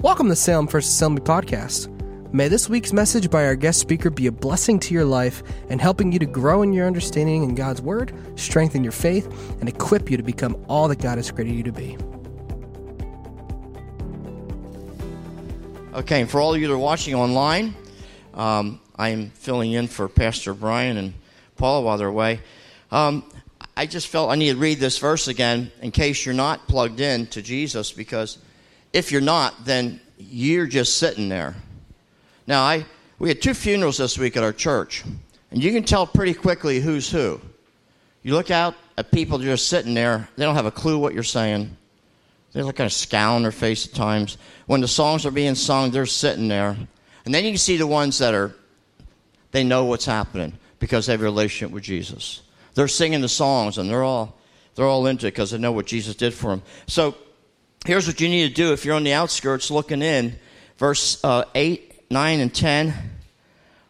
Welcome to Salem First Assembly Podcast. May this week's message by our guest speaker be a blessing to your life and helping you to grow in your understanding in God's Word, strengthen your faith, and equip you to become all that God has created you to be. Okay, and for all of you that are watching online, um, I am filling in for Pastor Brian and Paula while they're away. Um, I just felt I need to read this verse again in case you're not plugged in to Jesus, because if you're not, then you're just sitting there. Now, I we had two funerals this week at our church, and you can tell pretty quickly who's who. You look out at people just sitting there; they don't have a clue what you're saying. They look kind of scowl on their face at times. When the songs are being sung, they're sitting there. And then you can see the ones that are, they know what's happening because they have a relationship with Jesus. They're singing the songs and they're all, they're all into it because they know what Jesus did for them. So here's what you need to do if you're on the outskirts looking in. Verse uh, 8, 9, and 10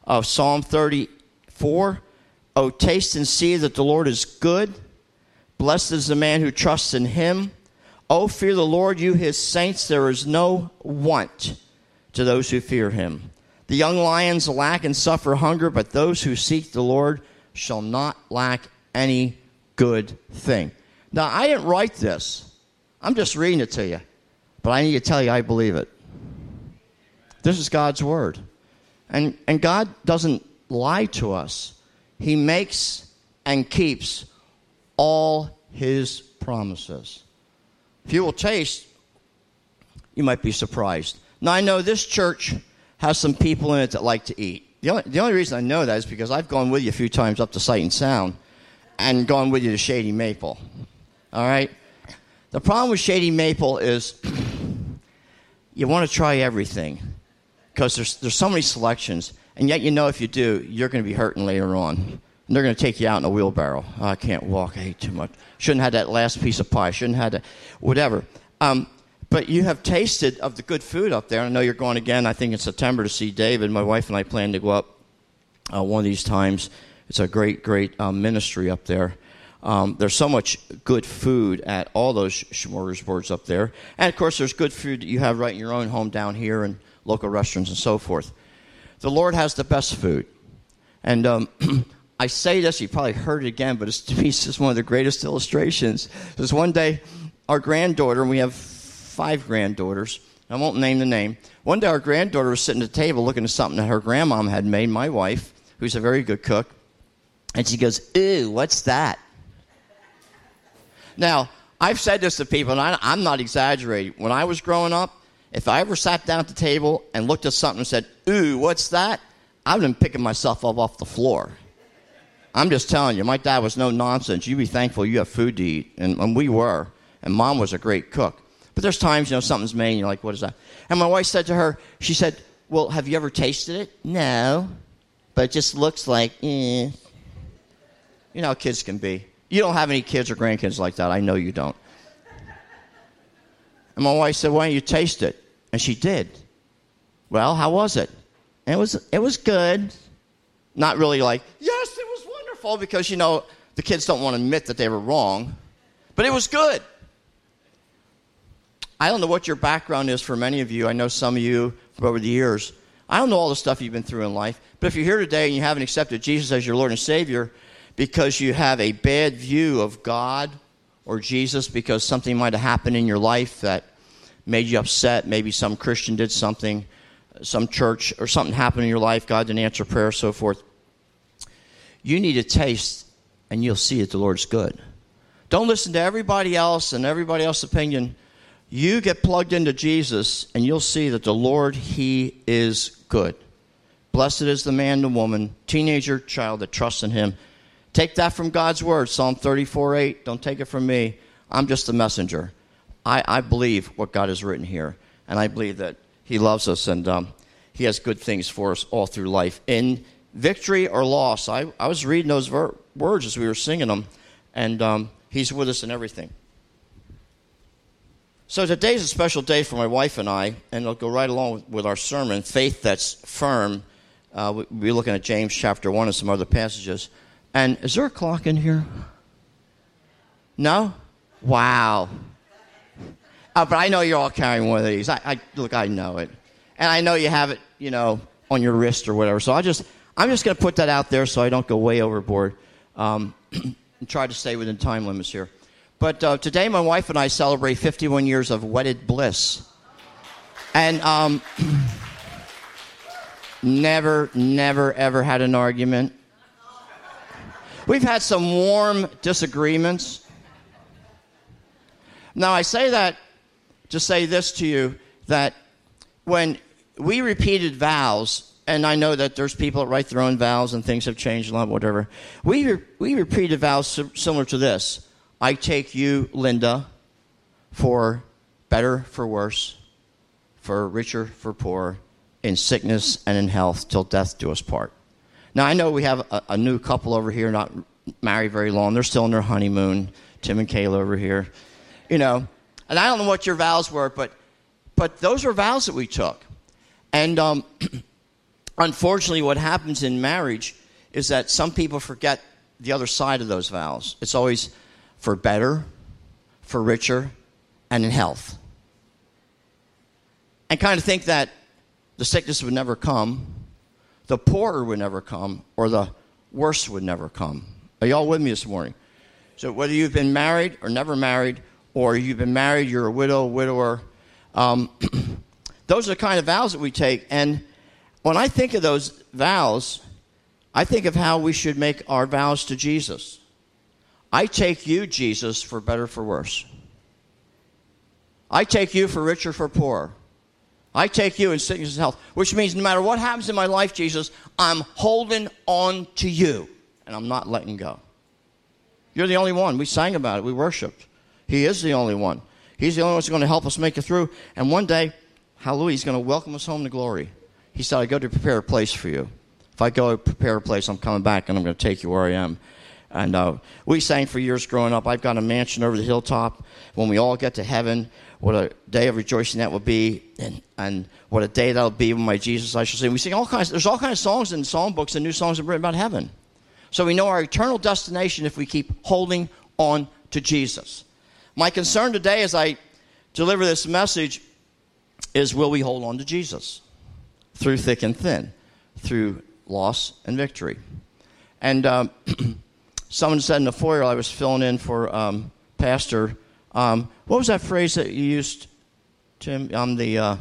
of Psalm 34. Oh, taste and see that the Lord is good. Blessed is the man who trusts in him. Oh, fear the Lord, you his saints. There is no want to those who fear him. The young lions lack and suffer hunger, but those who seek the Lord shall not lack any good thing. Now, I didn't write this. I'm just reading it to you. But I need to tell you, I believe it. This is God's word. And, and God doesn't lie to us, He makes and keeps all His promises. If you will taste, you might be surprised. Now, I know this church has some people in it that like to eat. The only, the only reason I know that is because I've gone with you a few times up to Sight and Sound and gone with you to Shady Maple. All right? The problem with Shady Maple is you want to try everything because there's, there's so many selections, and yet you know if you do, you're going to be hurting later on. And they're going to take you out in a wheelbarrow. Oh, I can't walk. I ate too much. Shouldn't have that last piece of pie. Shouldn't have that. Whatever. Um, but you have tasted of the good food up there. I know you're going again, I think in September, to see David. My wife and I plan to go up uh, one of these times. It's a great, great um, ministry up there. Um, there's so much good food at all those smorgasbords up there. And of course, there's good food that you have right in your own home down here and local restaurants and so forth. The Lord has the best food. And um, I say this, you probably heard it again, but it's, to me, it's just one of the greatest illustrations. Because one day, our granddaughter, and we have five granddaughters, I won't name the name. One day, our granddaughter was sitting at the table looking at something that her grandmom had made, my wife, who's a very good cook. And she goes, Ew, what's that? Now, I've said this to people, and I, am not exaggerating. When I was growing up, if I ever sat down at the table and looked at something and said, Ooh, what's that? I would have been picking myself up off the floor. I'm just telling you, my dad was no nonsense. You be thankful you have food to eat. And, and we were. And mom was a great cook. But there's times, you know, something's made and you're like, what is that? And my wife said to her, she said, well, have you ever tasted it? No. But it just looks like, eh. You know how kids can be. You don't have any kids or grandkids like that. I know you don't. And my wife said, Why don't you taste it? And she did. Well, how was it? And it was it was good. Not really like, yes, it was wonderful, because you know, the kids don't want to admit that they were wrong. But it was good. I don't know what your background is for many of you. I know some of you from over the years. I don't know all the stuff you've been through in life. But if you're here today and you haven't accepted Jesus as your Lord and Savior because you have a bad view of God or Jesus because something might have happened in your life that made you upset, maybe some Christian did something, some church or something happened in your life, God didn't answer prayer, so forth. You need to taste and you'll see that the Lord's good. Don't listen to everybody else and everybody else's opinion. You get plugged into Jesus and you'll see that the Lord, He is good. Blessed is the man, the woman, teenager, child that trusts in Him. Take that from God's word, Psalm 34 8. Don't take it from me. I'm just a messenger. I, I believe what God has written here, and I believe that He loves us and um, He has good things for us all through life. In victory or loss, I, I was reading those ver- words as we were singing them, and um, He's with us in everything. So today's a special day for my wife and I, and it'll go right along with, with our sermon, Faith That's Firm. Uh, we'll be looking at James chapter 1 and some other passages. And is there a clock in here? No? Wow. Uh, but I know you're all carrying one of these. I, I look, I know it, and I know you have it, you know, on your wrist or whatever. So I just, I'm just going to put that out there so I don't go way overboard, um, and try to stay within time limits here. But uh, today, my wife and I celebrate 51 years of wedded bliss, and um, never, never, ever had an argument. We've had some warm disagreements. Now, I say that to say this to you that when we repeated vows, and I know that there's people that write their own vows and things have changed a lot, whatever. We, re- we repeated vows similar to this I take you, Linda, for better, for worse, for richer, for poor, in sickness and in health, till death do us part. Now, I know we have a, a new couple over here, not married very long. They're still in their honeymoon. Tim and Kayla over here. You know, and I don't know what your vows were, but but those are vows that we took. And um, unfortunately, what happens in marriage is that some people forget the other side of those vows. It's always for better, for richer, and in health. And kind of think that the sickness would never come, the poorer would never come, or the worse would never come. Are y'all with me this morning? So, whether you've been married or never married, or you've been married, you're a widow, widower. Um, those are the kind of vows that we take. And when I think of those vows, I think of how we should make our vows to Jesus. I take you, Jesus, for better, for worse. I take you for richer, for poor. I take you in sickness and health, which means no matter what happens in my life, Jesus, I'm holding on to you and I'm not letting go. You're the only one. We sang about it, we worshiped. He is the only one. He's the only one who's going to help us make it through. And one day, hallelujah, he's going to welcome us home to glory. He said, I go to prepare a place for you. If I go prepare a place, I'm coming back and I'm going to take you where I am. And uh, we sang for years growing up. I've got a mansion over the hilltop. When we all get to heaven, what a day of rejoicing that will be, and, and what a day that'll be when my Jesus I shall sing. We sing all kinds. There's all kinds of songs in song books and new songs written about heaven. So we know our eternal destination if we keep holding on to Jesus. My concern today as I deliver this message is will we hold on to Jesus through thick and thin, through loss and victory? And um, someone said in the foyer, I was filling in for um, Pastor, um, what was that phrase that you used, Tim? I'm the, uh,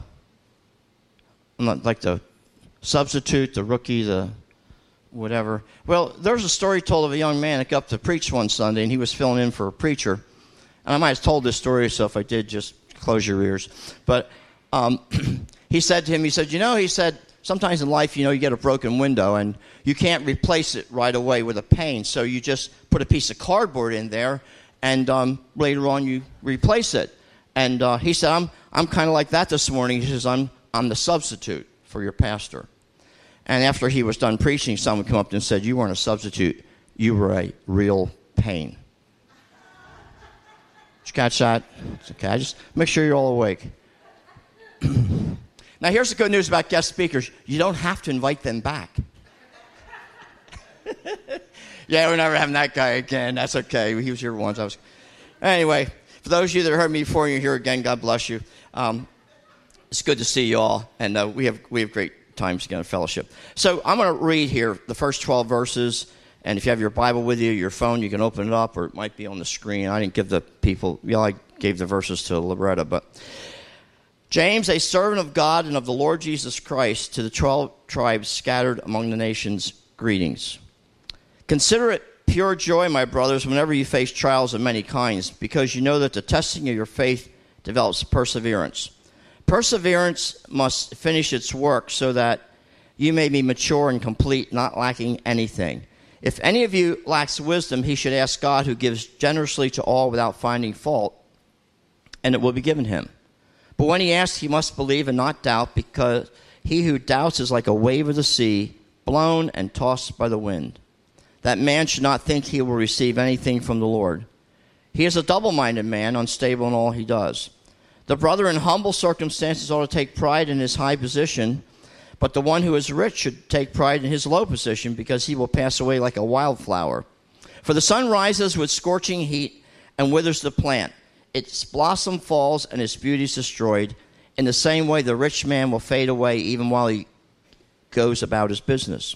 not like the substitute, the rookie, the whatever. Well, there's a story told of a young man that got up to preach one Sunday, and he was filling in for a preacher. And I might have told this story, so if I did, just close your ears. But um, he said to him, he said, You know, he said, sometimes in life, you know, you get a broken window and you can't replace it right away with a pane. So you just put a piece of cardboard in there and um, later on you replace it. And uh, he said, I'm, I'm kind of like that this morning. He says, I'm, I'm the substitute for your pastor. And after he was done preaching, someone came up and said, You weren't a substitute, you were a real pain. Did you catch that? It's okay. Just make sure you're all awake. now, here's the good news about guest speakers you don't have to invite them back. yeah, we're never having that guy again. That's okay. He was here once. I was. Anyway, for those of you that heard me before, and you're here again. God bless you. Um, it's good to see you all, and uh, we have we have great times together, fellowship. So I'm going to read here the first 12 verses and if you have your Bible with you, your phone, you can open it up, or it might be on the screen. I didn't give the people, yeah, I gave the verses to Loretta, but. James, a servant of God and of the Lord Jesus Christ, to the 12 tribes scattered among the nations, greetings. Consider it pure joy, my brothers, whenever you face trials of many kinds, because you know that the testing of your faith develops perseverance. Perseverance must finish its work so that you may be mature and complete, not lacking anything. If any of you lacks wisdom, he should ask God, who gives generously to all without finding fault, and it will be given him. But when he asks, he must believe and not doubt, because he who doubts is like a wave of the sea, blown and tossed by the wind. That man should not think he will receive anything from the Lord. He is a double minded man, unstable in all he does. The brother in humble circumstances ought to take pride in his high position but the one who is rich should take pride in his low position because he will pass away like a wildflower. For the sun rises with scorching heat and withers the plant. its blossom falls and its beauty is destroyed. In the same way, the rich man will fade away even while he goes about his business.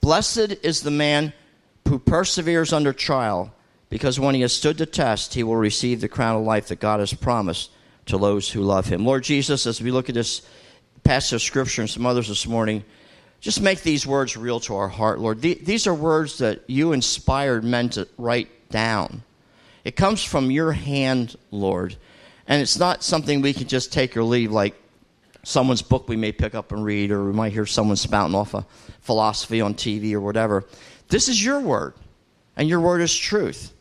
Blessed is the man who perseveres under trial, because when he has stood the test, he will receive the crown of life that God has promised to those who love him. Lord Jesus, as we look at this passage of scripture and some others this morning, just make these words real to our heart, Lord. These are words that you inspired men to write down. It comes from your hand, Lord. And it's not something we can just take or leave like someone's book we may pick up and read, or we might hear someone spouting off a philosophy on TV or whatever. This is your word, and your word is truth.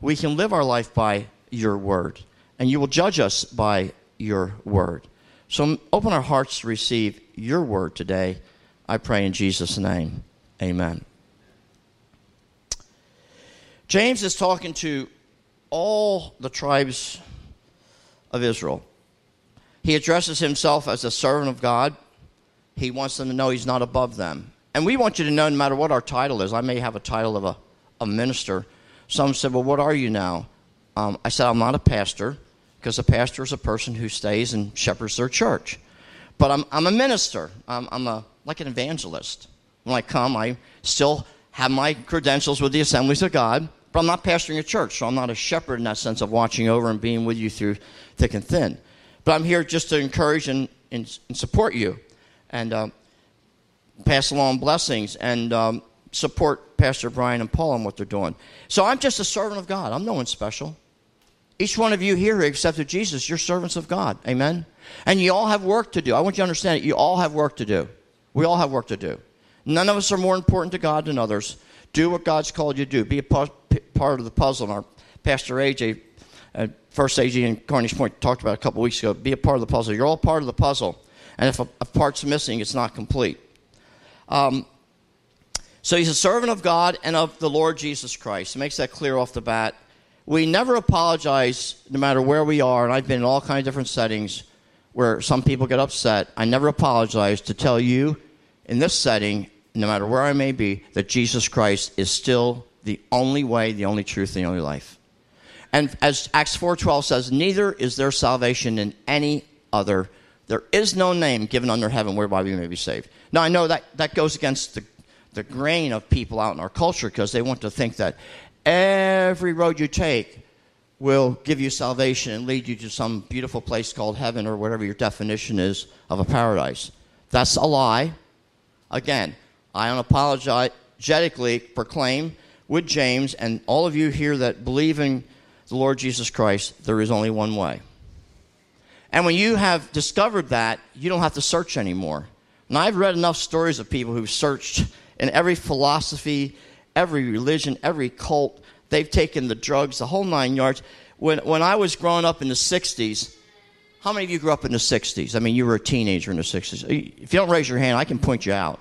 We can live our life by your word, and you will judge us by your word. So open our hearts to receive your word today. I pray in Jesus' name. Amen. James is talking to all the tribes of Israel. He addresses himself as a servant of God. He wants them to know he's not above them. And we want you to know no matter what our title is, I may have a title of a, a minister. Some said, Well, what are you now? Um, I said, I'm not a pastor because a pastor is a person who stays and shepherds their church. But I'm, I'm a minister. I'm, I'm a, like an evangelist. When I come, I still have my credentials with the Assemblies of God, but I'm not pastoring a church, so I'm not a shepherd in that sense of watching over and being with you through thick and thin. But I'm here just to encourage and, and, and support you and uh, pass along blessings and um, support Pastor Brian and Paul on what they're doing. So I'm just a servant of God. I'm no one special. Each one of you here who accepted Jesus, you're servants of God. Amen? And you all have work to do. I want you to understand it. You all have work to do. We all have work to do. None of us are more important to God than others. Do what God's called you to do. Be a part of the puzzle. And our Pastor AJ, uh, First AG in Carneys Point talked about a couple weeks ago. Be a part of the puzzle. You're all part of the puzzle. And if a, a part's missing, it's not complete. Um, so he's a servant of God and of the Lord Jesus Christ. He makes that clear off the bat. We never apologize, no matter where we are, and I've been in all kinds of different settings where some people get upset. I never apologize to tell you in this setting, no matter where I may be, that Jesus Christ is still the only way, the only truth, the only life. And as Acts 4:12 says, neither is there salvation in any other. There is no name given under heaven whereby we may be saved. Now I know that that goes against the the grain of people out in our culture because they want to think that every road you take will give you salvation and lead you to some beautiful place called heaven or whatever your definition is of a paradise. That's a lie. Again, I unapologetically proclaim with James and all of you here that believe in the Lord Jesus Christ, there is only one way. And when you have discovered that, you don't have to search anymore. And I've read enough stories of people who've searched in every philosophy, every religion, every cult. They've taken the drugs, the whole nine yards. When, when I was growing up in the 60s, how many of you grew up in the 60s? I mean, you were a teenager in the 60s. Uh, if you don't raise your hand, I can point you out.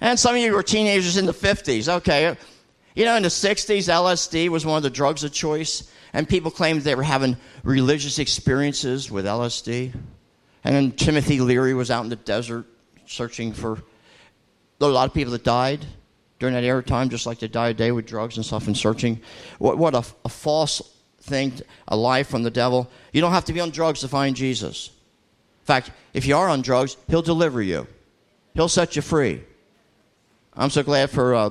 And some of you were teenagers in the 50s. Okay. You know, in the 60s, LSD was one of the drugs of choice, and people claimed they were having religious experiences with LSD. And then Timothy Leary was out in the desert searching for a lot of people that died during that era time, just like they died today with drugs and stuff and searching. What, what a, a false thing, a lie from the devil. You don't have to be on drugs to find Jesus. In fact, if you are on drugs, he'll deliver you, he'll set you free. I'm so glad for uh,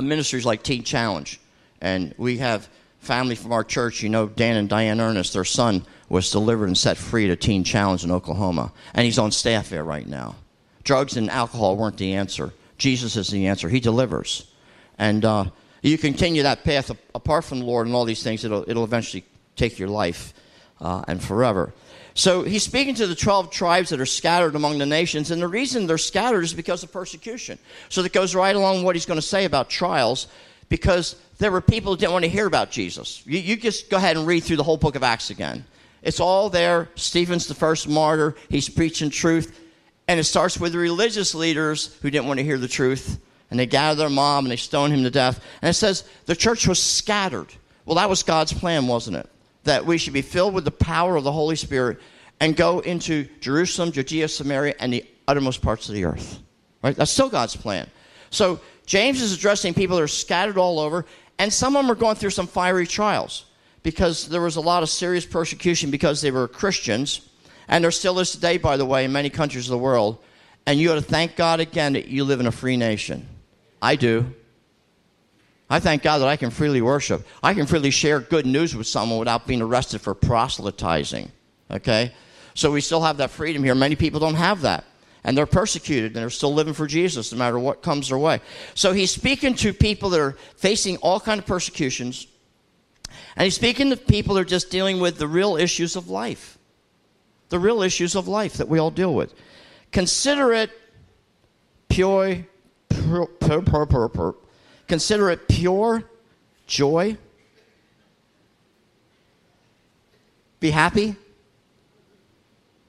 ministries like Teen Challenge. And we have family from our church. You know, Dan and Diane Ernest, their son, was delivered and set free a Teen Challenge in Oklahoma. And he's on staff there right now. Drugs and alcohol weren't the answer. Jesus is the answer. He delivers. And uh, you continue that path apart from the Lord and all these things, it'll, it'll eventually take your life uh, and forever. So he's speaking to the 12 tribes that are scattered among the nations, and the reason they're scattered is because of persecution. So that goes right along what he's going to say about trials, because there were people who didn't want to hear about Jesus. You, you just go ahead and read through the whole book of Acts again. It's all there. Stephen's the first martyr, he's preaching truth. And it starts with religious leaders who didn't want to hear the truth. And they gather their mob and they stone him to death. And it says the church was scattered. Well, that was God's plan, wasn't it? That we should be filled with the power of the Holy Spirit and go into Jerusalem, Judea, Samaria, and the uttermost parts of the earth. Right? That's still God's plan. So James is addressing people that are scattered all over, And some of them are going through some fiery trials because there was a lot of serious persecution because they were Christians. And there still is today, by the way, in many countries of the world. And you ought to thank God again that you live in a free nation. I do. I thank God that I can freely worship. I can freely share good news with someone without being arrested for proselytizing. Okay? So we still have that freedom here. Many people don't have that. And they're persecuted and they're still living for Jesus no matter what comes their way. So he's speaking to people that are facing all kind of persecutions. And he's speaking to people who are just dealing with the real issues of life. The real issues of life that we all deal with. Consider it pure, pure, pure, pure, pure Consider it pure joy. Be happy.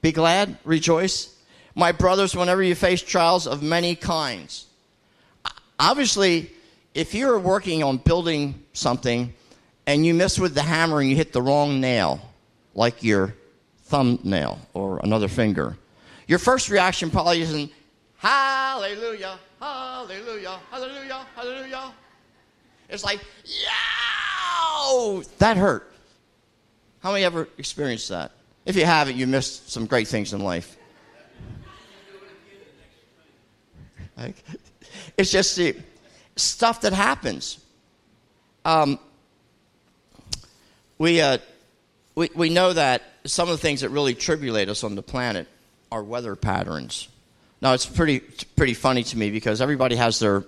Be glad. Rejoice. My brothers, whenever you face trials of many kinds. Obviously, if you're working on building something and you miss with the hammer and you hit the wrong nail, like your thumbnail or another finger, your first reaction probably isn't, Hallelujah, hallelujah, hallelujah, hallelujah. It's like, yow! That hurt. How many ever experienced that? If you haven't, you missed some great things in life. It's just the stuff that happens. Um, we, uh, we, we know that some of the things that really tribulate us on the planet are weather patterns. Now, it's pretty, pretty funny to me because everybody has their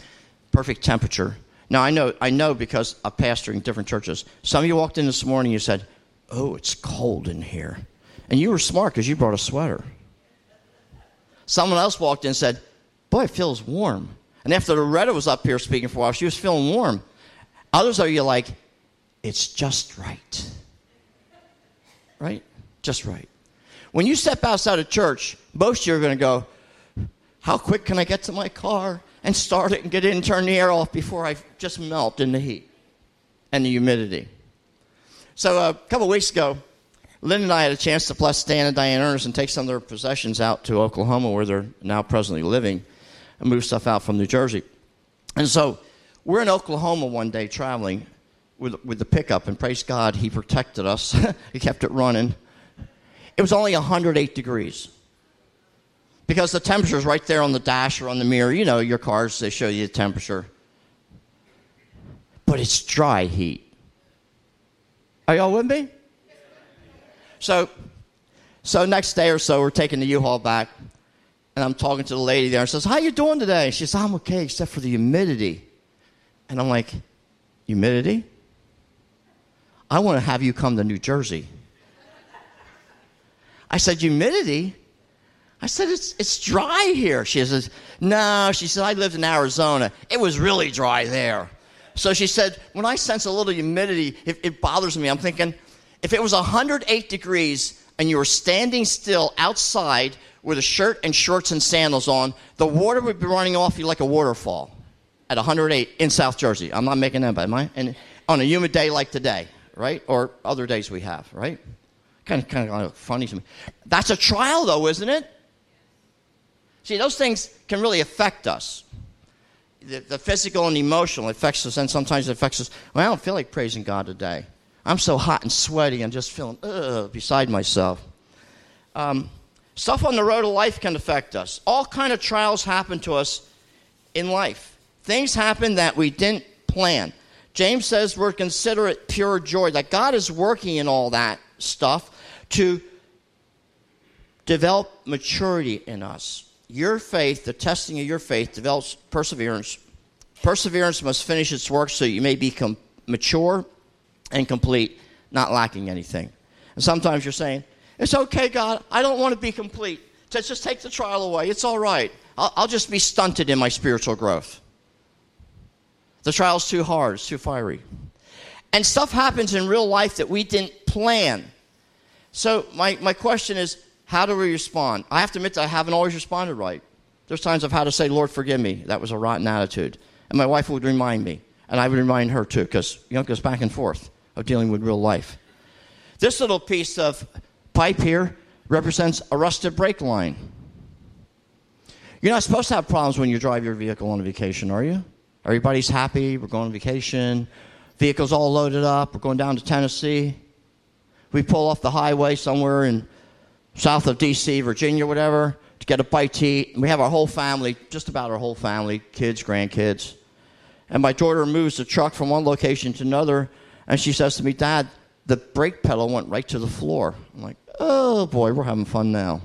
perfect temperature. Now, I know, I know because of pastoring different churches. Some of you walked in this morning you said, Oh, it's cold in here. And you were smart because you brought a sweater. Someone else walked in and said, Boy, it feels warm. And after Loretta was up here speaking for a while, she was feeling warm. Others are you like, It's just right. Right? Just right. When you step outside of church, most of you are going to go, How quick can I get to my car and start it and get in and turn the air off before I just melt in the heat and the humidity? So uh, a couple weeks ago, Lynn and I had a chance to bless Stan and Diane Ernest and take some of their possessions out to Oklahoma, where they're now presently living, and move stuff out from New Jersey. And so we're in Oklahoma one day traveling with, with the pickup, and praise God, He protected us. he kept it running. It was only 108 degrees. Because the temperature is right there on the dash or on the mirror. You know, your cars, they show you the temperature. But it's dry heat. Are y'all with me? So, so next day or so, we're taking the U-Haul back, and I'm talking to the lady there, and says, "How you doing today?" She says, "I'm okay, except for the humidity." And I'm like, "Humidity? I want to have you come to New Jersey." I said, humidity? I said, it's, it's dry here. She says, no. She said, I lived in Arizona. It was really dry there. So she said, when I sense a little humidity, it, it bothers me. I'm thinking, if it was 108 degrees and you were standing still outside with a shirt and shorts and sandals on, the water would be running off you like a waterfall at 108 in South Jersey. I'm not making that, up, am I? And on a humid day like today, right? Or other days we have, right? Kind of, kind of funny to me. That's a trial, though, isn't it? See, those things can really affect us. The, the physical and emotional affects us, and sometimes it affects us. Well, I don't feel like praising God today. I'm so hot and sweaty and just feeling ugh, beside myself. Um, stuff on the road of life can affect us. All kind of trials happen to us in life. Things happen that we didn't plan. James says we're consider it pure joy that God is working in all that stuff to develop maturity in us. Your faith, the testing of your faith, develops perseverance. Perseverance must finish its work so you may become mature and complete, not lacking anything. And sometimes you're saying, It's okay, God, I don't want to be complete. Let's just take the trial away. It's all right. I'll, I'll just be stunted in my spiritual growth. The trial's too hard, it's too fiery. And stuff happens in real life that we didn't plan. So, my, my question is how do we respond? I have to admit that I haven't always responded right. There's times I've had to say, Lord, forgive me. That was a rotten attitude. And my wife would remind me, and I would remind her too, because you know, it goes back and forth of dealing with real life. This little piece of pipe here represents a rusted brake line. You're not supposed to have problems when you drive your vehicle on a vacation, are you? Everybody's happy. We're going on vacation. Vehicles all loaded up. We're going down to Tennessee. We pull off the highway somewhere in south of D.C., Virginia, whatever, to get a bite to eat. We have our whole family, just about our whole family, kids, grandkids. And my daughter moves the truck from one location to another, and she says to me, Dad, the brake pedal went right to the floor. I'm like, oh boy, we're having fun now.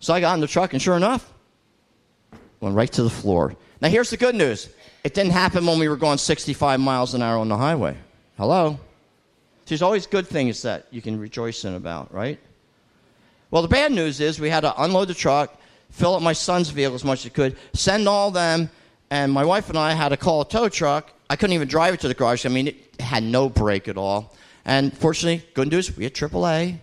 So I got in the truck, and sure enough, went right to the floor. Now, here's the good news it didn't happen when we were going 65 miles an hour on the highway. Hello? There's always good things that you can rejoice in about, right? Well, the bad news is we had to unload the truck, fill up my son's vehicle as much as we could, send all them, and my wife and I had to call a tow truck. I couldn't even drive it to the garage. I mean, it had no brake at all. And fortunately, good news, we had AAA.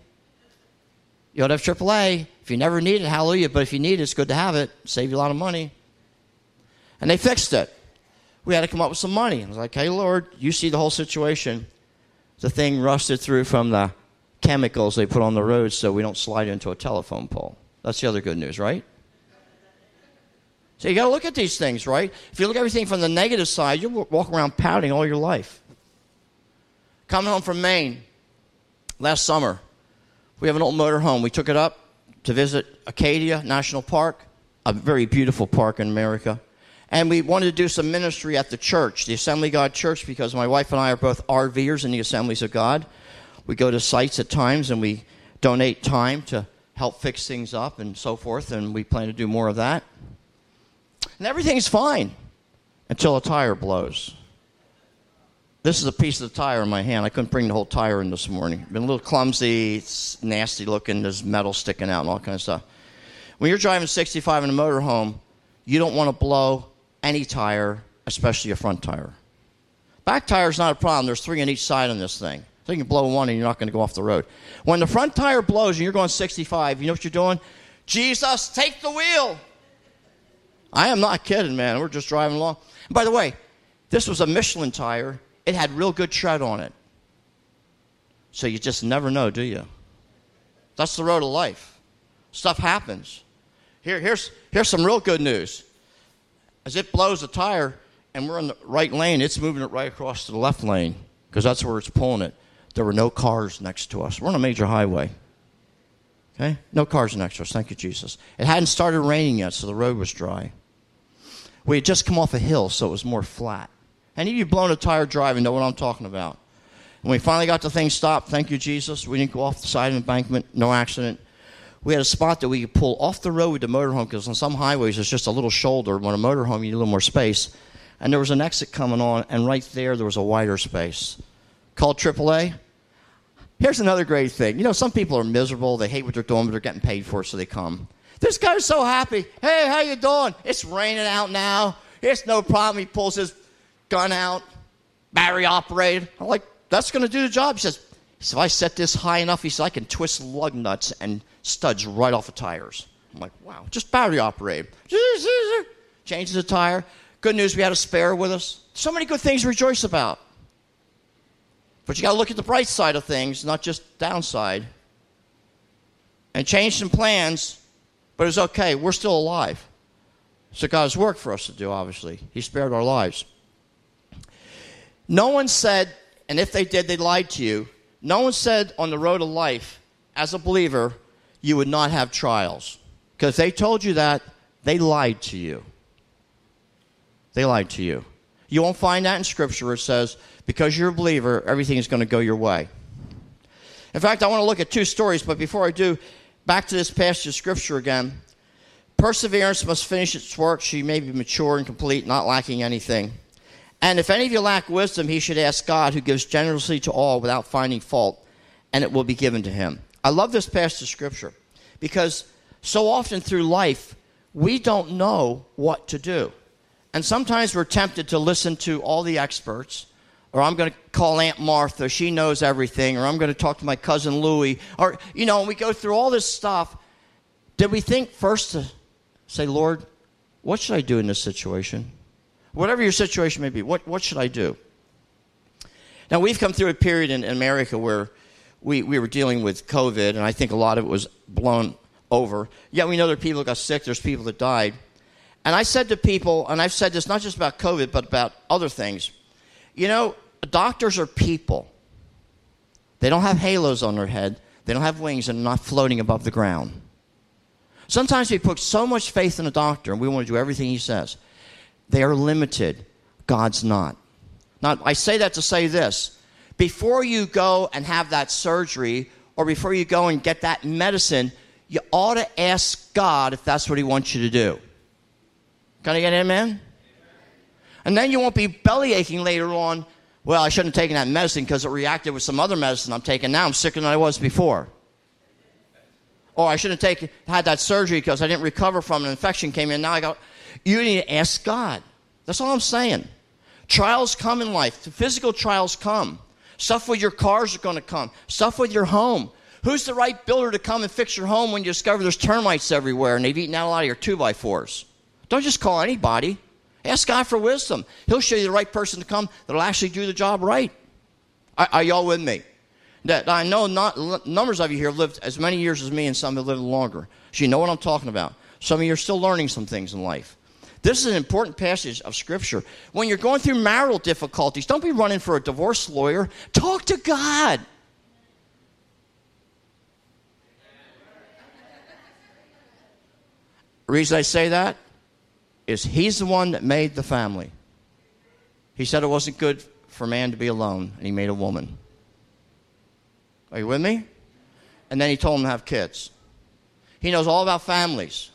You ought to have AAA. If you never need it, hallelujah. But if you need it, it's good to have it. Save you a lot of money. And they fixed it. We had to come up with some money. I was like, hey, Lord, you see the whole situation. The thing rusted through from the chemicals they put on the road so we don't slide into a telephone pole. That's the other good news, right? So you got to look at these things, right? If you look at everything from the negative side, you'll walk around pouting all your life. Coming home from Maine last summer, we have an old motor home. We took it up to visit Acadia National Park, a very beautiful park in America. And we wanted to do some ministry at the church, the Assembly of God Church, because my wife and I are both RVers in the Assemblies of God. We go to sites at times and we donate time to help fix things up and so forth, and we plan to do more of that. And everything's fine until a tire blows. This is a piece of the tire in my hand. I couldn't bring the whole tire in this morning. Been a little clumsy, it's nasty looking, there's metal sticking out and all kind of stuff. When you're driving 65 in a motorhome, you don't want to blow any tire, especially a front tire. Back tire is not a problem. There's three on each side on this thing. So you can blow one and you're not going to go off the road. When the front tire blows and you're going 65, you know what you're doing? Jesus, take the wheel. I am not kidding, man. We're just driving along. And by the way, this was a Michelin tire. It had real good tread on it. So you just never know, do you? That's the road of life. Stuff happens. Here, here's, here's some real good news. As it blows a tire and we're in the right lane, it's moving it right across to the left lane because that's where it's pulling it. There were no cars next to us. We're on a major highway. Okay? No cars next to us. Thank you, Jesus. It hadn't started raining yet, so the road was dry. We had just come off a hill, so it was more flat. Any of you blown a tire driving know what I'm talking about. When we finally got the thing stopped, thank you, Jesus, we didn't go off the side of the embankment, no accident we had a spot that we could pull off the road with the motorhome because on some highways it's just a little shoulder. When a motorhome, you need a little more space. And there was an exit coming on, and right there, there was a wider space. Called AAA. Here's another great thing. You know, some people are miserable. They hate what they're doing, but they're getting paid for it, so they come. This guy's so happy. Hey, how you doing? It's raining out now. It's no problem. He pulls his gun out, battery operated. I'm like, that's going to do the job. He says, if I set this high enough, he said, I can twist lug nuts and studs right off the tires. I'm like, wow, just battery operated. Changes the tire. Good news, we had a spare with us. So many good things to rejoice about. But you got to look at the bright side of things, not just downside. And change some plans, but it's okay. We're still alive. So God's work for us to do, obviously. He spared our lives. No one said, and if they did, they lied to you. No one said on the road of life, as a believer, you would not have trials. Because they told you that, they lied to you. They lied to you. You won't find that in Scripture where it says, because you're a believer, everything is going to go your way. In fact, I want to look at two stories, but before I do, back to this passage of Scripture again. Perseverance must finish its work. She may be mature and complete, not lacking anything. And if any of you lack wisdom, he should ask God, who gives generously to all without finding fault, and it will be given to him. I love this passage of scripture because so often through life, we don't know what to do. And sometimes we're tempted to listen to all the experts, or I'm going to call Aunt Martha, she knows everything, or I'm going to talk to my cousin Louie, or, you know, we go through all this stuff. Did we think first to say, Lord, what should I do in this situation? Whatever your situation may be, what, what should I do? Now, we've come through a period in, in America where we, we were dealing with COVID, and I think a lot of it was blown over. Yeah, we know there are people that got sick, there's people that died. And I said to people, and I've said this not just about COVID, but about other things. You know, doctors are people. They don't have halos on their head, they don't have wings, and they're not floating above the ground. Sometimes we put so much faith in a doctor and we want to do everything he says. They are limited. God's not. Now, I say that to say this before you go and have that surgery or before you go and get that medicine, you ought to ask God if that's what He wants you to do. Can I get an amen? And then you won't be belly aching later on. Well, I shouldn't have taken that medicine because it reacted with some other medicine I'm taking now. I'm sicker than I was before. Or I shouldn't have taken, had that surgery because I didn't recover from an infection came in. Now I got. You need to ask God. That's all I'm saying. Trials come in life. The physical trials come. Stuff with your cars are going to come. Stuff with your home. Who's the right builder to come and fix your home when you discover there's termites everywhere and they've eaten out a lot of your 2 by 4s Don't just call anybody. Ask God for wisdom. He'll show you the right person to come that'll actually do the job right. Are, are y'all with me? That I know not numbers of you here lived as many years as me, and some have lived longer. So you know what I'm talking about. Some of you are still learning some things in life. This is an important passage of Scripture. When you're going through marital difficulties, don't be running for a divorce lawyer. Talk to God. The reason I say that is He's the one that made the family. He said it wasn't good for man to be alone, and He made a woman. Are you with me? And then He told him to have kids. He knows all about families.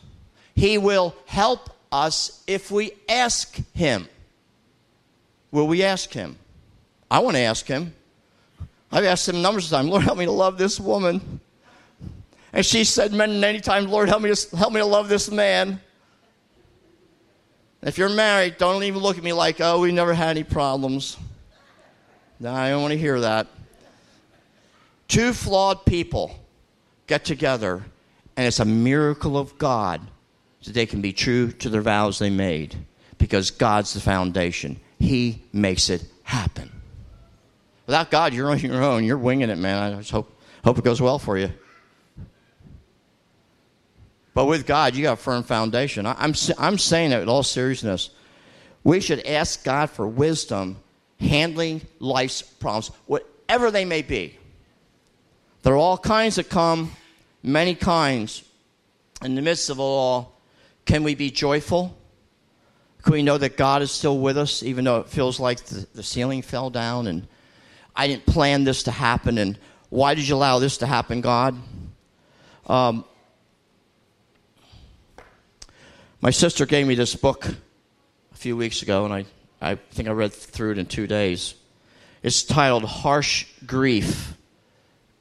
He will help us if we ask Him. Will we ask Him? I want to ask Him. I've asked Him numbers of times, Lord, help me to love this woman. And she said many, many times, Lord, help me to, help me to love this man. If you're married, don't even look at me like, oh, we never had any problems. No, I don't want to hear that. Two flawed people get together, and it's a miracle of God that they can be true to their vows they made because God's the foundation. He makes it happen. Without God, you're on your own. You're winging it, man. I just hope, hope it goes well for you. But with God, you got a firm foundation. I'm, I'm saying it in all seriousness. We should ask God for wisdom handling life's problems, whatever they may be. There are all kinds that come, many kinds. In the midst of it all, can we be joyful? Can we know that God is still with us, even though it feels like the, the ceiling fell down and I didn't plan this to happen? And why did you allow this to happen, God? Um, my sister gave me this book a few weeks ago, and I, I think I read through it in two days. It's titled Harsh Grief,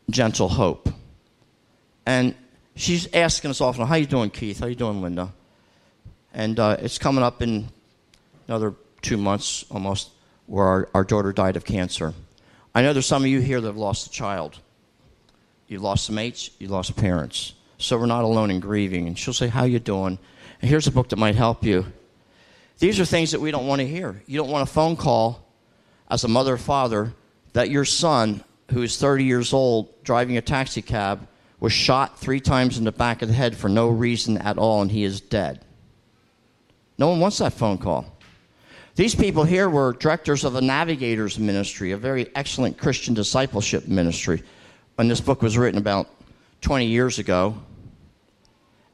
Gentle Hope. And she's asking us often, how you doing, Keith? How you doing, Linda? And uh, it's coming up in another two months almost where our, our daughter died of cancer. I know there's some of you here that have lost a child. You lost some mates, you lost parents. So we're not alone in grieving. And she'll say, How you doing? And here's a book that might help you. These are things that we don't want to hear. You don't want a phone call as a mother or father that your son, who is 30 years old, driving a taxi cab, was shot three times in the back of the head for no reason at all, and he is dead. No one wants that phone call. These people here were directors of the Navigators Ministry, a very excellent Christian discipleship ministry, when this book was written about 20 years ago.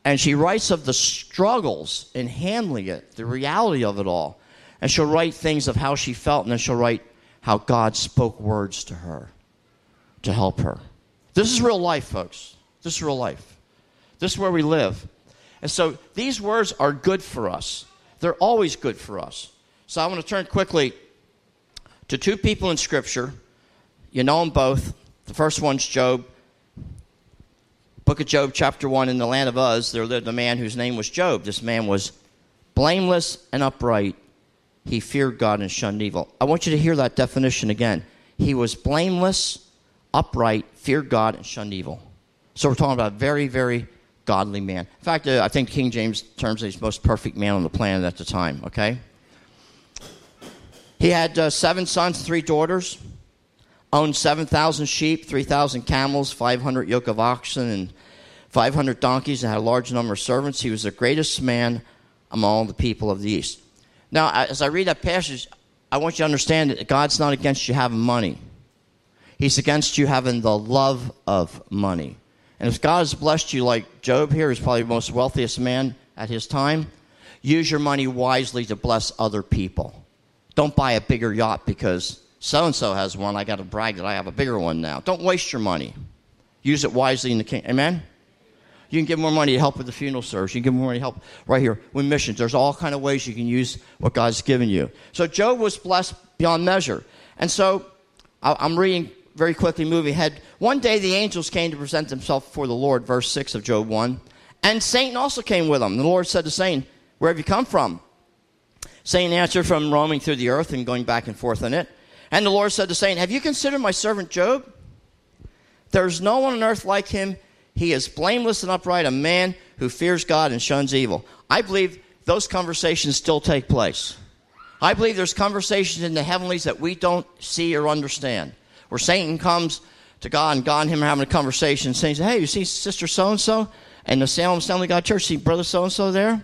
And she writes of the struggles in handling it, the reality of it all. And she'll write things of how she felt, and then she'll write how God spoke words to her to help her. This is real life, folks. This is real life. This is where we live. And so these words are good for us. They're always good for us. So I want to turn quickly to two people in Scripture. You know them both. The first one's Job. Book of Job, chapter 1, in the land of Uz, there lived a man whose name was Job. This man was blameless and upright. He feared God and shunned evil. I want you to hear that definition again. He was blameless, upright, feared God, and shunned evil. So we're talking about very, very godly man. In fact, uh, I think King James terms he's most perfect man on the planet at the time, okay? He had uh, seven sons, three daughters, owned 7,000 sheep, 3,000 camels, 500 yoke of oxen, and 500 donkeys, and had a large number of servants. He was the greatest man among the people of the East. Now, as I read that passage, I want you to understand that God's not against you having money. He's against you having the love of money. And if God has blessed you like Job here, who's probably the most wealthiest man at his time, use your money wisely to bless other people. Don't buy a bigger yacht because so and so has one. I got to brag that I have a bigger one now. Don't waste your money. Use it wisely in the kingdom. Amen? You can give more money to help with the funeral service. You can give more money to help right here with missions. There's all kind of ways you can use what God's given you. So Job was blessed beyond measure. And so I'm reading very quickly, moving ahead. One day the angels came to present themselves before the Lord, verse 6 of Job 1. And Satan also came with them. The Lord said to Satan, Where have you come from? Satan answered, From roaming through the earth and going back and forth in it. And the Lord said to Satan, Have you considered my servant Job? There's no one on earth like him. He is blameless and upright, a man who fears God and shuns evil. I believe those conversations still take place. I believe there's conversations in the heavenlies that we don't see or understand where Satan comes to God and God and him are having a conversation, saying, Hey, you see Sister so and so? And the Salem Assembly God Church, see Brother so and so there?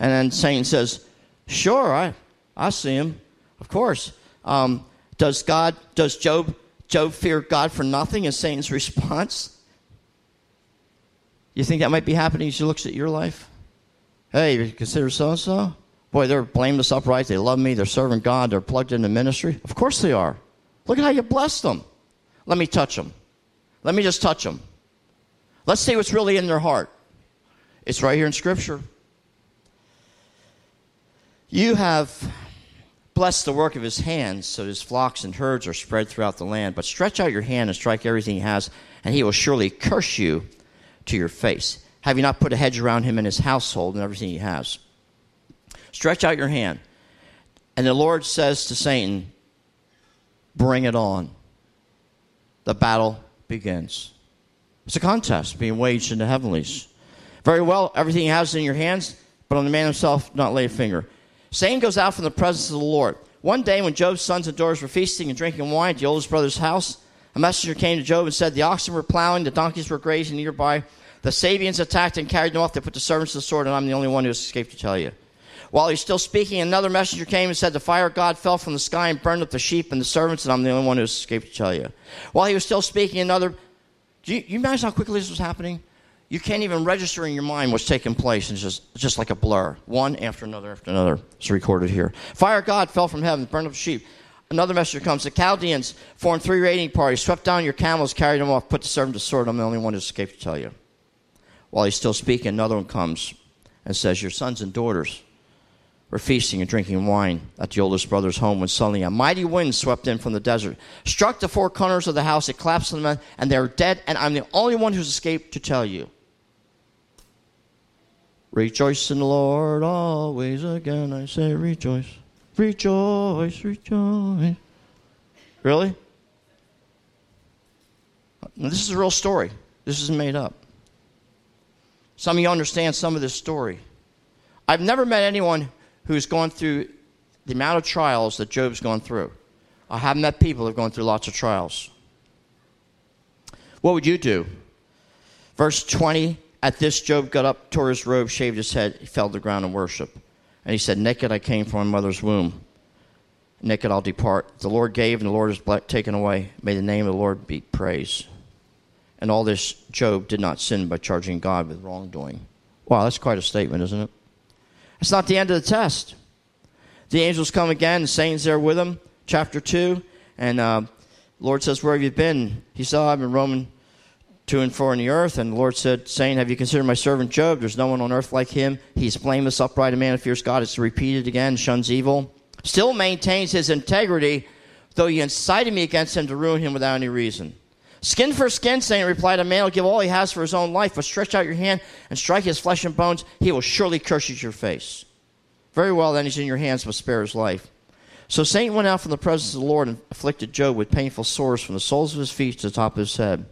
And then Satan says, Sure, I, I see him. Of course. Um, does God, does Job, Job fear God for nothing? Is Satan's response? You think that might be happening as looks at your life? Hey, you consider so and so? Boy, they're blameless, upright. They love me. They're serving God. They're plugged into ministry. Of course they are. Look at how you blessed them. Let me touch them. Let me just touch them. Let's see what's really in their heart. It's right here in Scripture. You have blessed the work of his hands, so his flocks and herds are spread throughout the land. But stretch out your hand and strike everything he has, and he will surely curse you to your face. Have you not put a hedge around him and his household and everything he has? Stretch out your hand. And the Lord says to Satan, Bring it on. The battle begins. It's a contest being waged in the heavenlies. Very well, everything he has in your hands, but on the man himself, not lay a finger. Satan goes out from the presence of the Lord. One day, when Job's sons and daughters were feasting and drinking wine at the oldest brother's house, a messenger came to Job and said, The oxen were plowing, the donkeys were grazing nearby. The Sabeans attacked and carried them off. They put the servants to the sword, and I'm the only one who escaped to tell you. While he's still speaking, another messenger came and said, The fire of God fell from the sky and burned up the sheep and the servants, and I'm the only one who escaped to tell you. While he was still speaking, another. Do you, you imagine how quickly this was happening? You can't even register in your mind what's taking place, it's just, just like a blur. One after another after another. It's recorded here. Fire of God fell from heaven, burned up the sheep. Another messenger comes. The Chaldeans formed three raiding parties, swept down your camels, carried them off, put the servant to sword. I'm the only one who escaped to tell you. While he's still speaking, another one comes and says, Your sons and daughters were feasting and drinking wine at the oldest brother's home when suddenly a mighty wind swept in from the desert, struck the four corners of the house, it collapsed on them, and they're dead, and I'm the only one who's escaped to tell you. Rejoice in the Lord always again, I say rejoice. Rejoice, rejoice. Really? This is a real story. This isn't made up. Some of you understand some of this story. I've never met anyone who's gone through the amount of trials that Job's gone through. I have met people who have gone through lots of trials. What would you do? Verse 20 At this, Job got up, tore his robe, shaved his head, he fell to the ground and worshiped. And he said, Naked I came from my mother's womb. Naked I'll depart. The Lord gave, and the Lord has taken away. May the name of the Lord be praised. And all this, Job did not sin by charging God with wrongdoing. Wow, that's quite a statement, isn't it? It's not the end of the test. The angels come again, the saints there with him, chapter 2. And uh, Lord says, Where have you been? He said, I've been roaming to and fro in the earth. And the Lord said, saying, Have you considered my servant Job? There's no one on earth like him. He's blameless, upright, a man who fears God. It's repeated again, shuns evil. Still maintains his integrity, though you incited me against him to ruin him without any reason. Skin for skin, Satan replied, A man will give all he has for his own life, but stretch out your hand and strike his flesh and bones. He will surely curse you to your face. Very well, then he's in your hands, but spare his life. So Satan went out from the presence of the Lord and afflicted Job with painful sores from the soles of his feet to the top of his head.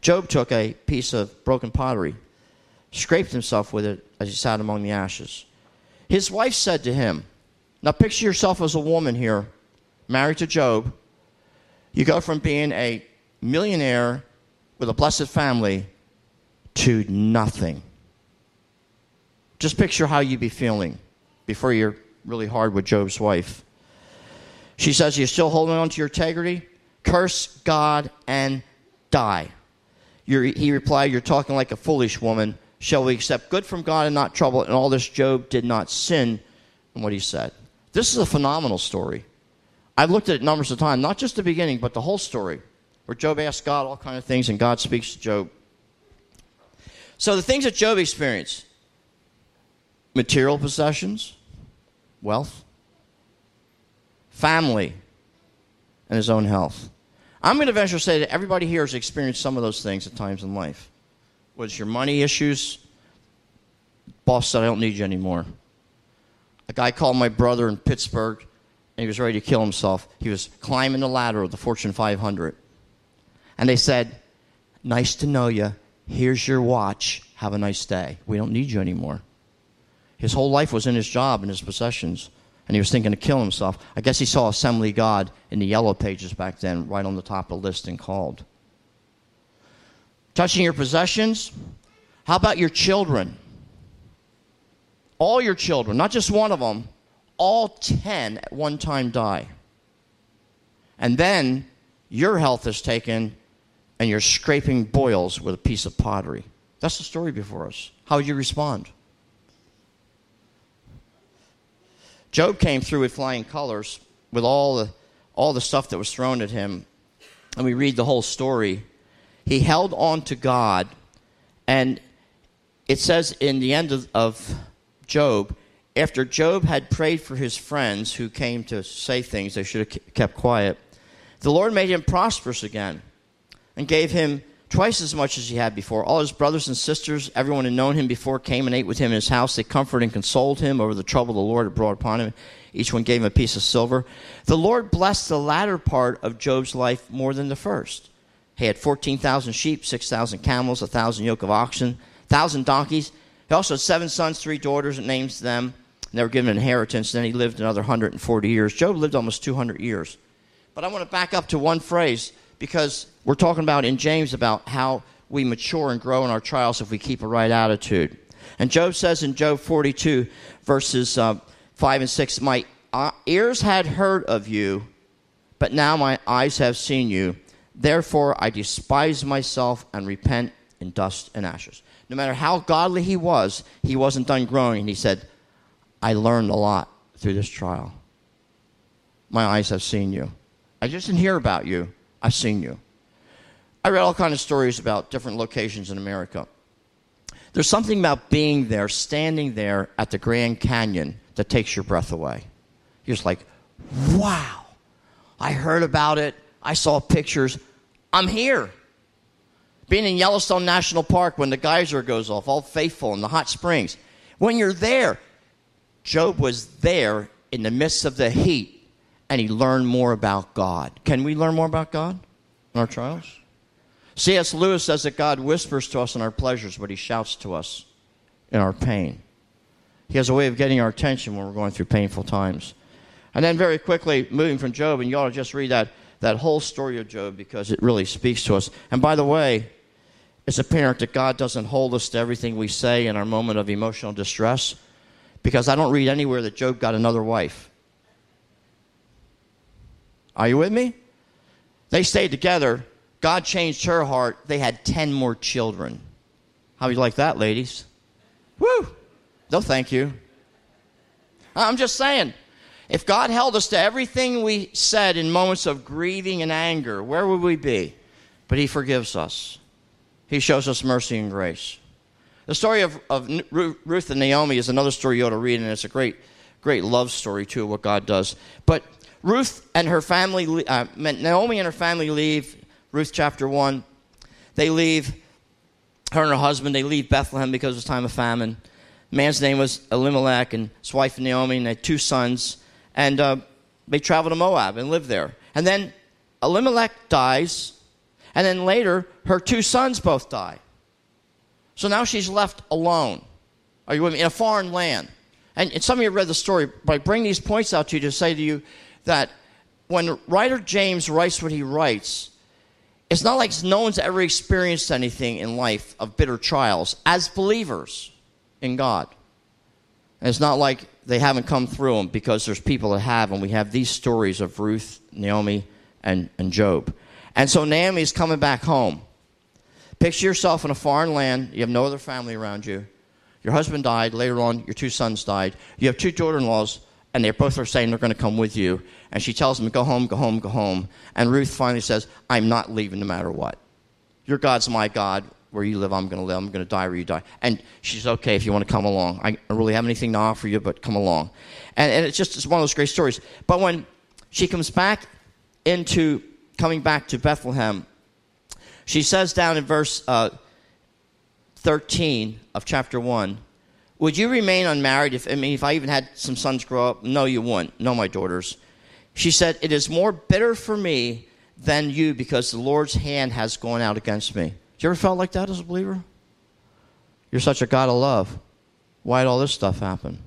Job took a piece of broken pottery, scraped himself with it as he sat among the ashes. His wife said to him, Now picture yourself as a woman here, married to Job. You go from being a millionaire with a blessed family to nothing. Just picture how you'd be feeling before you're really hard with Job's wife. She says, You're still holding on to your integrity? Curse God and die. You're, he replied, You're talking like a foolish woman. Shall we accept good from God and not trouble? And all this Job did not sin in what he said. This is a phenomenal story. I've looked at it numbers of times, not just the beginning, but the whole story, where Job asks God all kind of things and God speaks to Job. So the things that Job experienced material possessions, wealth, family, and his own health. I'm going to venture to say that everybody here has experienced some of those things at times in life. Was your money issues? Boss said, I don't need you anymore. A guy called my brother in Pittsburgh, and he was ready to kill himself. He was climbing the ladder of the Fortune 500. And they said, Nice to know you. Here's your watch. Have a nice day. We don't need you anymore. His whole life was in his job and his possessions, and he was thinking to kill himself. I guess he saw Assembly God in the yellow pages back then, right on the top of the list, and called. Touching your possessions? How about your children? All your children, not just one of them, all 10 at one time die. And then your health is taken and you're scraping boils with a piece of pottery. That's the story before us. How would you respond? Job came through with flying colors with all the, all the stuff that was thrown at him. And we read the whole story. He held on to God. And it says in the end of, of Job, after Job had prayed for his friends who came to say things they should have kept quiet, the Lord made him prosperous again and gave him twice as much as he had before. All his brothers and sisters, everyone who had known him before, came and ate with him in his house. They comforted and consoled him over the trouble the Lord had brought upon him. Each one gave him a piece of silver. The Lord blessed the latter part of Job's life more than the first. He had 14,000 sheep, 6,000 camels, a 1,000 yoke of oxen, 1,000 donkeys. He also had seven sons, three daughters, and names them. And they were given an inheritance. And then he lived another 140 years. Job lived almost 200 years. But I want to back up to one phrase because we're talking about in James about how we mature and grow in our trials if we keep a right attitude. And Job says in Job 42, verses uh, 5 and 6, My ears had heard of you, but now my eyes have seen you. Therefore I despise myself and repent in dust and ashes. No matter how godly he was, he wasn't done growing. And he said, I learned a lot through this trial. My eyes have seen you. I just didn't hear about you. I've seen you. I read all kinds of stories about different locations in America. There's something about being there, standing there at the Grand Canyon that takes your breath away. You're just like, wow, I heard about it. I saw pictures. I'm here. Being in Yellowstone National Park when the geyser goes off, Old Faithful in the hot springs. When you're there, Job was there in the midst of the heat and he learned more about God. Can we learn more about God in our trials? C.S. Lewis says that God whispers to us in our pleasures, but he shouts to us in our pain. He has a way of getting our attention when we're going through painful times. And then, very quickly, moving from Job, and you ought to just read that, that whole story of Job because it really speaks to us. And by the way, it's apparent that God doesn't hold us to everything we say in our moment of emotional distress because I don't read anywhere that Job got another wife. Are you with me? They stayed together. God changed her heart. They had 10 more children. How do you like that, ladies? Woo! No, thank you. I'm just saying, if God held us to everything we said in moments of grieving and anger, where would we be? But He forgives us, He shows us mercy and grace. The story of, of Ruth and Naomi is another story you ought to read, and it's a great, great love story, too, what God does. But Ruth and her family, uh, Naomi and her family leave, Ruth chapter 1. They leave, her and her husband, they leave Bethlehem because it's time of famine. The man's name was Elimelech, and his wife Naomi, and they had two sons. And uh, they travel to Moab and live there. And then Elimelech dies, and then later, her two sons both die. So now she's left alone. Are you with me? In a foreign land. And, and some of you read the story, but I bring these points out to you to say to you that when writer James writes what he writes, it's not like no one's ever experienced anything in life of bitter trials as believers in God. And it's not like they haven't come through them because there's people that have, and we have these stories of Ruth, Naomi, and, and Job. And so Naomi's coming back home. Picture yourself in a foreign land. You have no other family around you. Your husband died. Later on, your two sons died. You have two daughter in laws, and they both are saying they're going to come with you. And she tells them, Go home, go home, go home. And Ruth finally says, I'm not leaving no matter what. Your God's my God. Where you live, I'm going to live. I'm going to die where you die. And she's okay if you want to come along. I don't really have anything to offer you, but come along. And, and it's just it's one of those great stories. But when she comes back into coming back to Bethlehem, she says down in verse uh, 13 of chapter 1, Would you remain unmarried if, I mean, if I even had some sons grow up? No, you wouldn't. No, my daughters. She said, It is more bitter for me than you because the Lord's hand has gone out against me. you ever felt like that as a believer? You're such a God of love. Why did all this stuff happen?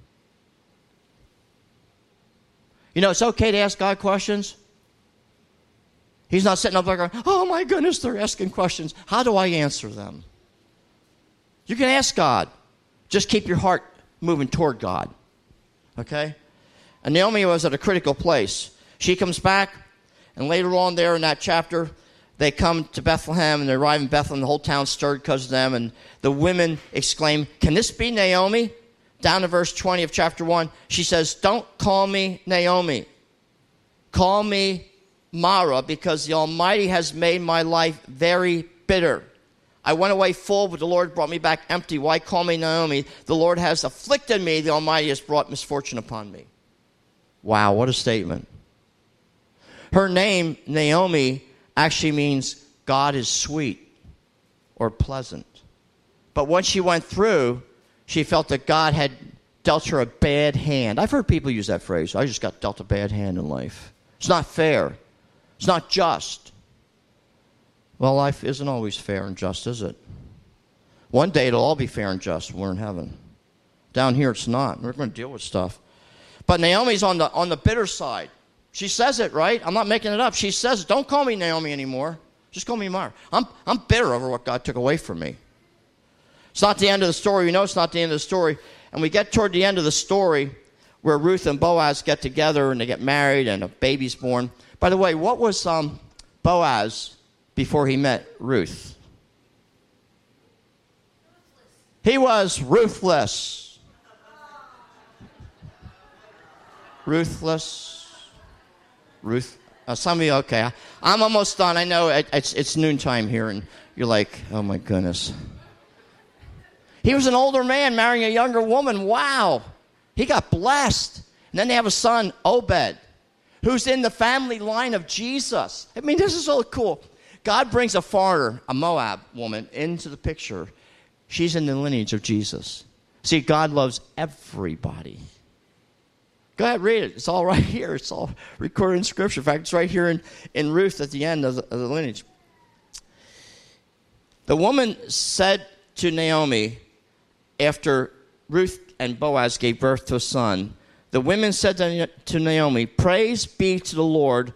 You know, it's okay to ask God questions. He's not sitting up there going, oh my goodness, they're asking questions. How do I answer them? You can ask God. Just keep your heart moving toward God. Okay? And Naomi was at a critical place. She comes back, and later on there in that chapter, they come to Bethlehem and they arrive in Bethlehem. The whole town stirred because of them. And the women exclaim, Can this be Naomi? Down to verse 20 of chapter 1, she says, Don't call me Naomi. Call me Mara, because the Almighty has made my life very bitter. I went away full, but the Lord brought me back empty. Why call me Naomi? The Lord has afflicted me, the Almighty has brought misfortune upon me. Wow, what a statement. Her name, Naomi, actually means God is sweet or pleasant. But when she went through, she felt that God had dealt her a bad hand. I've heard people use that phrase I just got dealt a bad hand in life. It's not fair. It's not just. Well, life isn't always fair and just, is it? One day it'll all be fair and just when we're in heaven. Down here it's not. We're going to deal with stuff. But Naomi's on the on the bitter side. She says it, right? I'm not making it up. She says, Don't call me Naomi anymore. Just call me Mar. I'm, I'm bitter over what God took away from me. It's not the end of the story. We know it's not the end of the story. And we get toward the end of the story where Ruth and Boaz get together and they get married and a baby's born. By the way, what was um, Boaz before he met Ruth? He was ruthless. Ruthless. Ruth. Uh, some of you, okay. I'm almost done. I know it, it's, it's noontime here, and you're like, oh my goodness. He was an older man marrying a younger woman. Wow. He got blessed. And then they have a son, Obed who's in the family line of Jesus. I mean, this is so cool. God brings a foreigner, a Moab woman, into the picture. She's in the lineage of Jesus. See, God loves everybody. Go ahead, read it. It's all right here. It's all recorded in Scripture. In fact, it's right here in, in Ruth at the end of the, of the lineage. The woman said to Naomi, after Ruth and Boaz gave birth to a son, the women said to Naomi, Praise be to the Lord,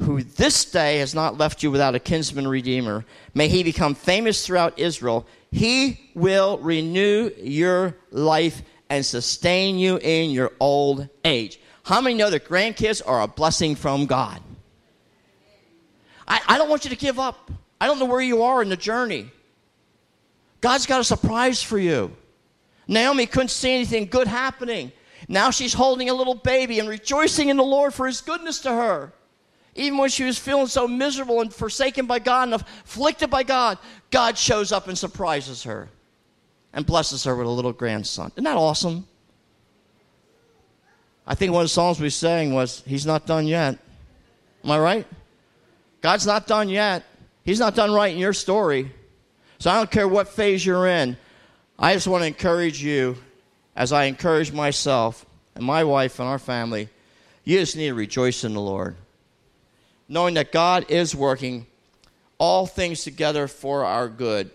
who this day has not left you without a kinsman redeemer. May he become famous throughout Israel. He will renew your life and sustain you in your old age. How many know that grandkids are a blessing from God? I, I don't want you to give up. I don't know where you are in the journey. God's got a surprise for you. Naomi couldn't see anything good happening. Now she's holding a little baby and rejoicing in the Lord for his goodness to her. Even when she was feeling so miserable and forsaken by God and afflicted by God, God shows up and surprises her and blesses her with a little grandson. Isn't that awesome? I think one of the songs we sang was, He's not done yet. Am I right? God's not done yet. He's not done writing your story. So I don't care what phase you're in. I just want to encourage you as I encourage myself and my wife and our family, you just need to rejoice in the Lord. Knowing that God is working all things together for our good,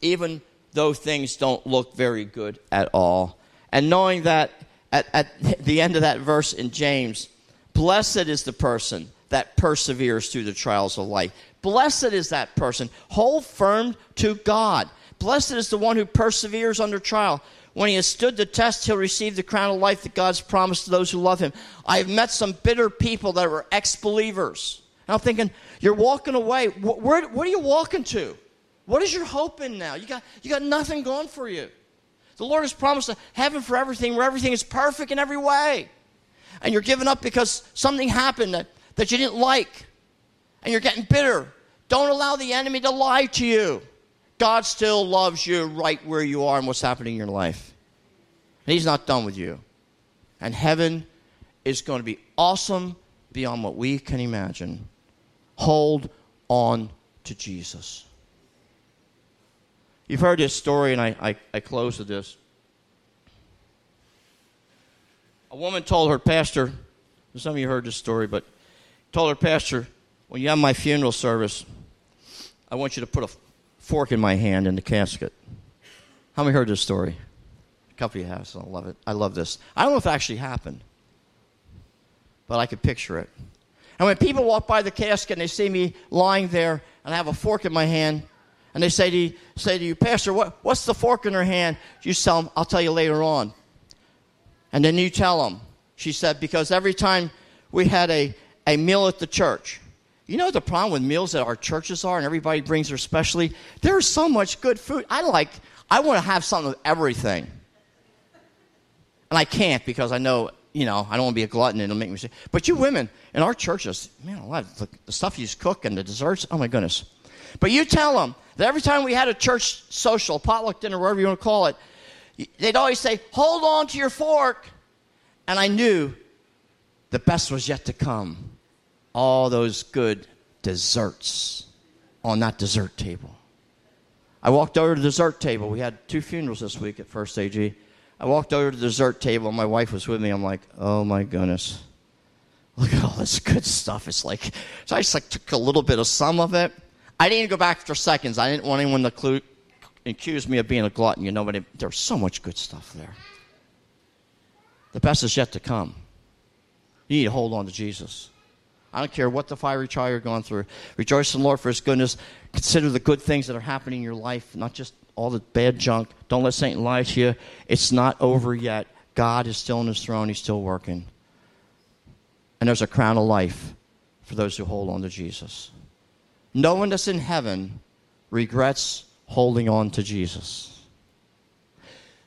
even though things don't look very good at all. And knowing that at, at the end of that verse in James, blessed is the person that perseveres through the trials of life. Blessed is that person. Hold firm to God. Blessed is the one who perseveres under trial. When he has stood the test, he'll receive the crown of life that God's promised to those who love him. I have met some bitter people that were ex believers. And I'm thinking, you're walking away. Where, where are you walking to? What is your hope in now? You got, you got nothing going for you. The Lord has promised a heaven for everything where everything is perfect in every way. And you're giving up because something happened that, that you didn't like. And you're getting bitter. Don't allow the enemy to lie to you. God still loves you right where you are and what's happening in your life. He's not done with you. And heaven is going to be awesome beyond what we can imagine. Hold on to Jesus. You've heard this story, and I, I, I close with this. A woman told her pastor, some of you heard this story, but told her pastor, when you have my funeral service, I want you to put a fork in my hand in the casket. How many heard this story? A couple of you have, so I love it. I love this. I don't know if it actually happened, but I could picture it. And when people walk by the casket and they see me lying there and I have a fork in my hand, and they say to you, say to you Pastor, what, what's the fork in her hand? You tell them, I'll tell you later on. And then you tell them. She said, because every time we had a, a meal at the church, you know the problem with meals that our churches are, and everybody brings their specialty? There's so much good food. I like, I want to have something with everything. And I can't because I know, you know, I don't want to be a glutton and it'll make me sick. But you women in our churches, man, a lot of the, the stuff you cook and the desserts, oh my goodness. But you tell them that every time we had a church social, potluck dinner, whatever you want to call it, they'd always say, hold on to your fork. And I knew the best was yet to come all those good desserts on that dessert table. I walked over to the dessert table. We had two funerals this week at First AG. I walked over to the dessert table, and my wife was with me. I'm like, oh my goodness. Look at all this good stuff. It's like, so I just like took a little bit of some of it. I didn't go back for seconds. I didn't want anyone to accuse me of being a glutton, you know, but there's so much good stuff there. The best is yet to come. You need to hold on to Jesus. I don't care what the fiery trial you're going through. Rejoice in the Lord for his goodness. Consider the good things that are happening in your life, not just all the bad junk. Don't let Satan lie to you. It's not over yet. God is still on his throne, he's still working. And there's a crown of life for those who hold on to Jesus. No one that's in heaven regrets holding on to Jesus.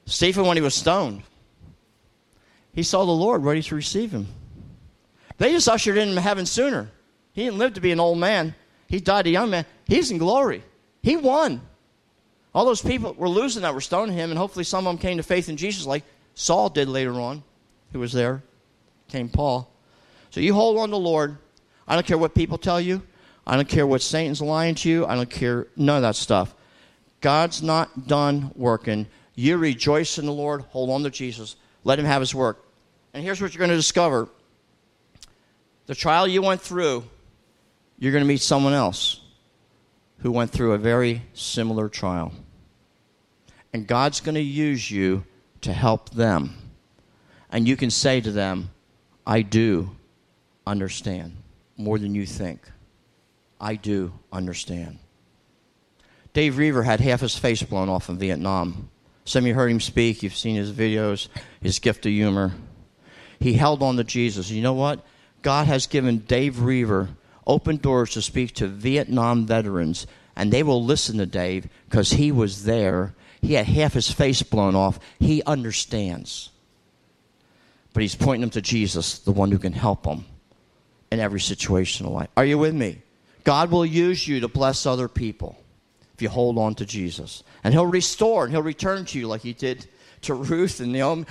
Stephen, when he was stoned, he saw the Lord ready to receive him. They just ushered him into heaven sooner. He didn't live to be an old man. He died a young man. He's in glory. He won. All those people were losing that were stoning him, and hopefully some of them came to faith in Jesus, like Saul did later on, who was there. Came Paul. So you hold on to the Lord. I don't care what people tell you. I don't care what Satan's lying to you. I don't care none of that stuff. God's not done working. You rejoice in the Lord. Hold on to Jesus. Let him have his work. And here's what you're going to discover the trial you went through, you're going to meet someone else who went through a very similar trial. And God's going to use you to help them. And you can say to them, I do understand more than you think. I do understand. Dave Roever had half his face blown off in Vietnam. Some of you heard him speak, you've seen his videos, his gift of humor. He held on to Jesus. You know what? God has given Dave Roever open doors to speak to Vietnam veterans, and they will listen to Dave because he was there. He had half his face blown off. He understands. But he's pointing them to Jesus, the one who can help them in every situation of life. Are you with me? God will use you to bless other people if you hold on to Jesus. And he'll restore and he'll return to you like he did to Ruth and Naomi,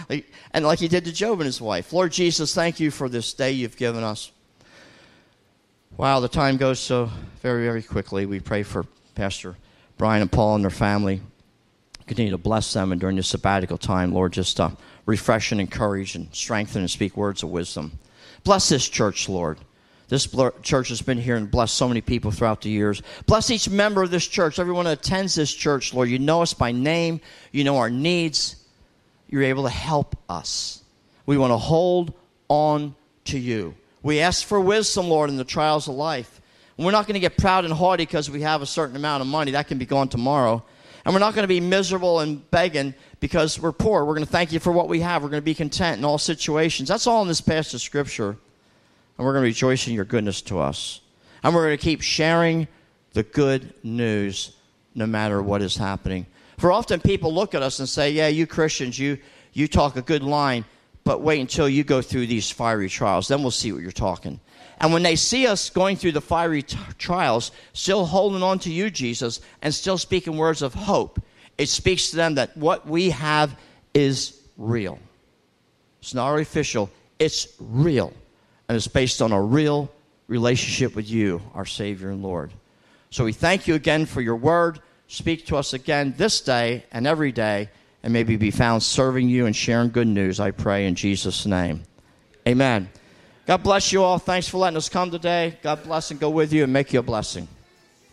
and like he did to Job and his wife. Lord Jesus, thank you for this day you've given us. Wow, the time goes so very, very quickly. We pray for Pastor Brian and Paul and their family. Continue to bless them and during this sabbatical time, Lord, just uh, refresh and encourage and strengthen and speak words of wisdom. Bless this church, Lord. This church has been here and blessed so many people throughout the years. Bless each member of this church, everyone that attends this church, Lord. You know us by name, you know our needs you're able to help us. We want to hold on to you. We ask for wisdom, Lord, in the trials of life. And we're not going to get proud and haughty because we have a certain amount of money. That can be gone tomorrow. And we're not going to be miserable and begging because we're poor. We're going to thank you for what we have. We're going to be content in all situations. That's all in this passage of Scripture. And we're going to rejoice in your goodness to us. And we're going to keep sharing the good news no matter what is happening. For often people look at us and say, Yeah, you Christians, you, you talk a good line, but wait until you go through these fiery trials. Then we'll see what you're talking. And when they see us going through the fiery t- trials, still holding on to you, Jesus, and still speaking words of hope, it speaks to them that what we have is real. It's not artificial, it's real. And it's based on a real relationship with you, our Savior and Lord. So we thank you again for your word. Speak to us again this day and every day, and maybe be found serving you and sharing good news, I pray in Jesus' name. Amen. God bless you all. Thanks for letting us come today. God bless and go with you and make you a blessing.